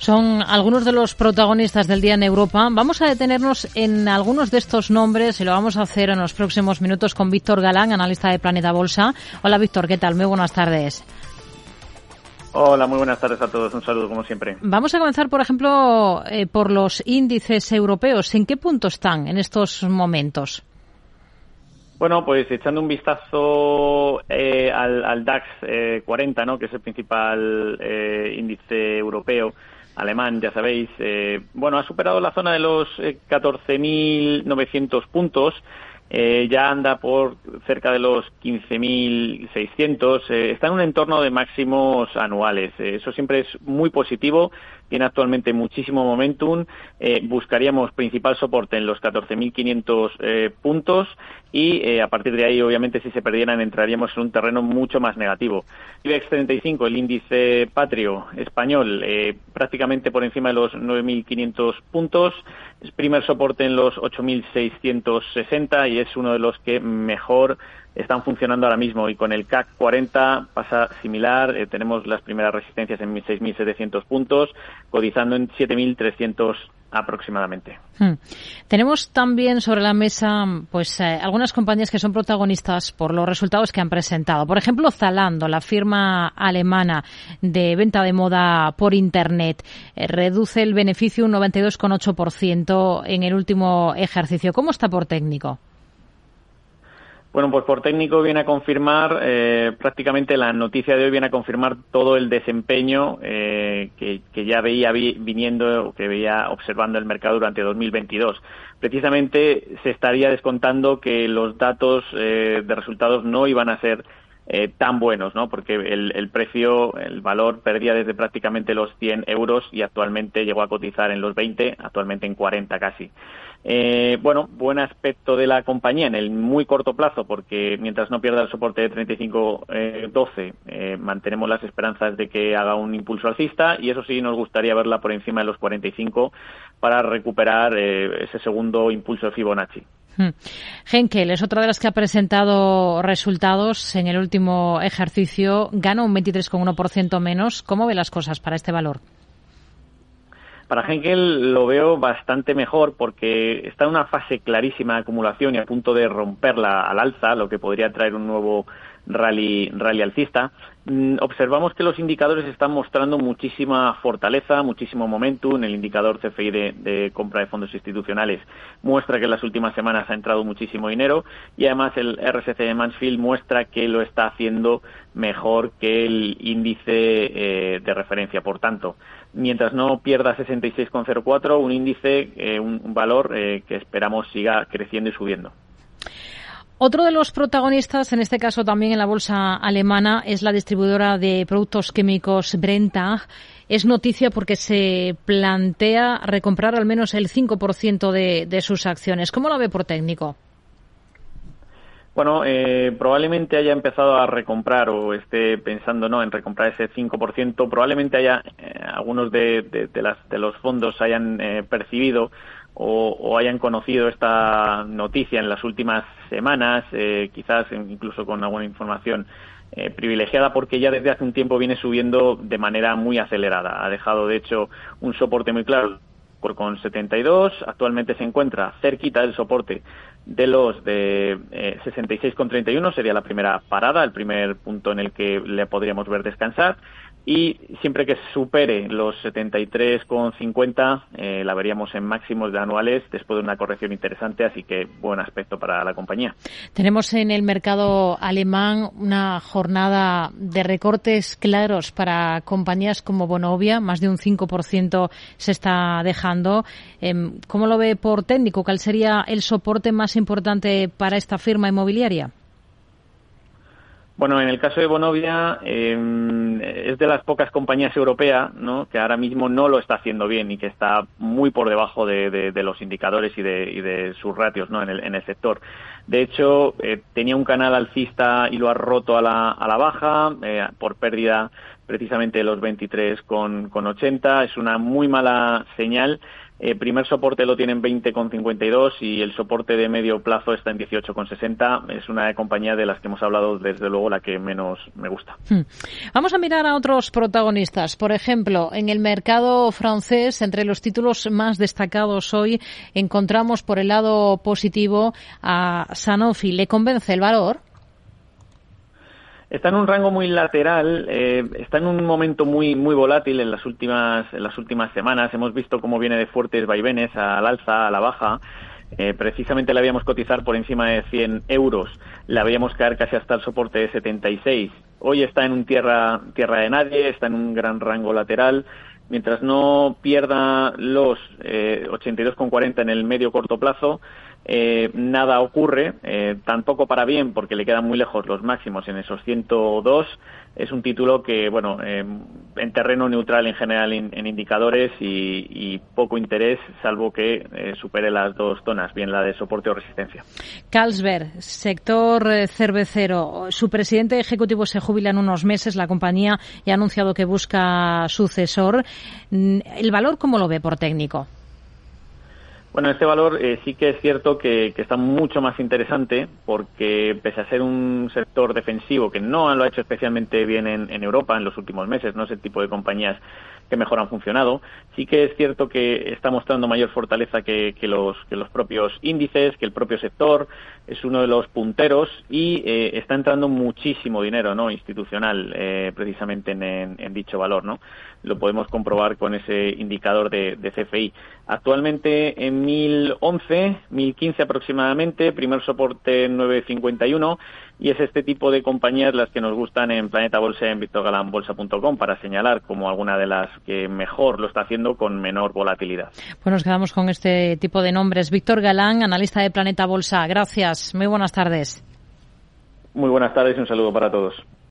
Son algunos de los protagonistas del día en Europa. Vamos a detenernos en algunos de estos nombres y lo vamos a hacer en los próximos minutos con Víctor Galán, analista de Planeta Bolsa. Hola Víctor, ¿qué tal? Muy buenas tardes. Hola, muy buenas tardes a todos. Un saludo, como siempre. Vamos a comenzar, por ejemplo, eh, por los índices europeos. ¿En qué punto están en estos momentos? Bueno, pues echando un vistazo eh, al, DAX 40, eh, ¿no? que es el principal índice europeo alemán, ya sabéis, bueno, ha superado la zona de los 14.900 puntos. Eh, ya anda por cerca de los 15.600, eh, está en un entorno de máximos anuales. Eh, eso siempre es muy positivo tiene actualmente muchísimo momentum. Eh, buscaríamos principal soporte en los 14.500 eh, puntos y eh, a partir de ahí, obviamente, si se perdieran, entraríamos en un terreno mucho más negativo. IBEX 35, el índice patrio español, prácticamente por encima de los 9.500 puntos. Primer soporte en los 8.660 y es uno de los que mejor están funcionando ahora mismo y con el CAC 40 pasa similar. Eh, tenemos las primeras resistencias en 6.700 puntos, cotizando en 7.300 aproximadamente. Hmm. Tenemos también sobre la mesa pues eh, algunas compañías que son protagonistas por los resultados que han presentado. Por ejemplo, Zalando, la firma alemana de venta de moda por internet, eh, reduce el beneficio un 92,8% en el último ejercicio. ¿Cómo está por técnico? Bueno, pues por técnico viene a confirmar, eh, prácticamente la noticia de hoy viene a confirmar todo el desempeño eh, que, ya veía viniendo o que veía observando el mercado durante 2022. Precisamente se estaría descontando que los datos eh, de resultados no iban a ser tan buenos, ¿no? Porque el, precio, el valor perdía desde prácticamente los 100 euros y actualmente llegó a cotizar en los 20, actualmente en 40 casi. Eh, bueno, buen aspecto de la compañía en el muy corto plazo, porque mientras no pierda el soporte de 35-12, eh, mantenemos las esperanzas de que haga un impulso alcista y eso sí nos gustaría verla por encima de los 45 para recuperar eh, ese segundo impulso de Fibonacci. Henkel es otra de las que ha presentado resultados en el último ejercicio, gana un 23,1% menos. ¿Cómo ve las cosas para este valor? Para Henkel lo veo bastante mejor porque está en una fase clarísima de acumulación y a punto de romperla al alza, lo que podría traer un nuevo rally, rally alcista. Mm, observamos que los indicadores están mostrando muchísima fortaleza, muchísimo momentum. El indicador CFI de, compra de fondos institucionales muestra que en las últimas semanas ha entrado muchísimo dinero y además el RSC de Mansfield muestra que lo está haciendo mejor que el índice eh, de referencia. Por tanto, mientras no pierda 66,04, un índice, eh, un, valor eh, que esperamos siga creciendo y subiendo. Otro de los protagonistas, en este caso también en la bolsa alemana, es la distribuidora de productos químicos Brenta. Es noticia porque se plantea recomprar al menos el 5% de, de sus acciones. ¿Cómo lo ve por técnico? Bueno, eh, probablemente haya empezado a recomprar o esté pensando no en recomprar ese 5%. Probablemente haya eh, algunos de, de, las, de, los fondos hayan eh, percibido o, hayan conocido esta noticia en las últimas semanas, eh, quizás incluso con alguna información eh, privilegiada porque ya desde hace un tiempo viene subiendo de manera muy acelerada. Ha dejado, de hecho, un soporte muy claro con 72, actualmente se encuentra cerquita del soporte de los de eh, 66,31, sería la primera parada, el primer punto en el que le podríamos ver descansar y siempre que supere los 73,50 eh, la veríamos en máximos de anuales después de una corrección interesante, así que buen aspecto para la compañía. Tenemos en el mercado alemán una jornada de recortes claros para compañías como Bonovia, más de un 5% se está dejando. Em, ¿Cómo lo ve por técnico? ¿Cuál sería el soporte más importante para esta firma inmobiliaria? Bueno, en el caso de Bonovia em, es de las pocas compañías europeas ¿no? que ahora mismo no lo está haciendo bien y que está muy por debajo de, los indicadores y de, sus ratios ¿no? en, el, sector. De hecho, eh, tenía un canal alcista y lo ha roto a la, a la baja eh, por pérdida precisamente de los 23,80. Es una muy mala señal Eh, primer soporte lo tiene en 20,52 y el soporte de medio plazo está en 18,60. Es una compañía de las que hemos hablado, desde luego, la que menos me gusta. Hmm. Vamos a mirar a otros protagonistas. Por ejemplo, en el mercado francés, entre los títulos más destacados hoy, encontramos por el lado positivo a Sanofi. ¿Le convence el valor? Está en un rango muy lateral, eh, está en un momento muy muy volátil en las últimas en las últimas semanas. Hemos visto cómo viene de fuertes vaivenes al alza, a la baja. Eh, precisamente la habíamos cotizar por encima de 100 euros, la habíamos caer casi hasta el soporte de 76. Hoy está en un tierra tierra de nadie, está en un gran rango lateral. Mientras no pierda los eh, 82,40 en el medio corto plazo, eh, nada ocurre, eh, tampoco para bien porque le quedan muy lejos los máximos en esos 102. Es un título que, bueno, eh, en terreno neutral en general en, indicadores y, poco interés, salvo que eh, supere las dos zonas, bien la de soporte o resistencia. Carlsberg, sector cervecero. Su presidente ejecutivo se jubila en unos meses. La compañía ya ha anunciado que busca sucesor. Mm, ¿El valor cómo lo ve por técnico? Bueno, este valor eh, sí que es cierto que, está mucho más interesante porque pese a ser un sector defensivo que no lo ha hecho especialmente bien en, Europa en los últimos meses, no es el tipo de compañías que mejor han funcionado, sí que es cierto que está mostrando mayor fortaleza que, los, que los propios índices, que el propio sector, es uno de los punteros y eh, está entrando muchísimo dinero no institucional eh, precisamente en, dicho valor. ¿no? Lo podemos comprobar con ese indicador de, de CFI. Actualmente en 1011, 1015 aproximadamente, primer soporte 951 y es este tipo de compañías las que nos gustan en Planeta Bolsa y en victorgalanbolsa.com para señalar como alguna de las que mejor lo está haciendo con menor volatilidad. Pues nos quedamos con este tipo de nombres. Víctor Galán, analista de Planeta Bolsa. Gracias. Muy buenas tardes. Muy buenas tardes y un saludo para todos.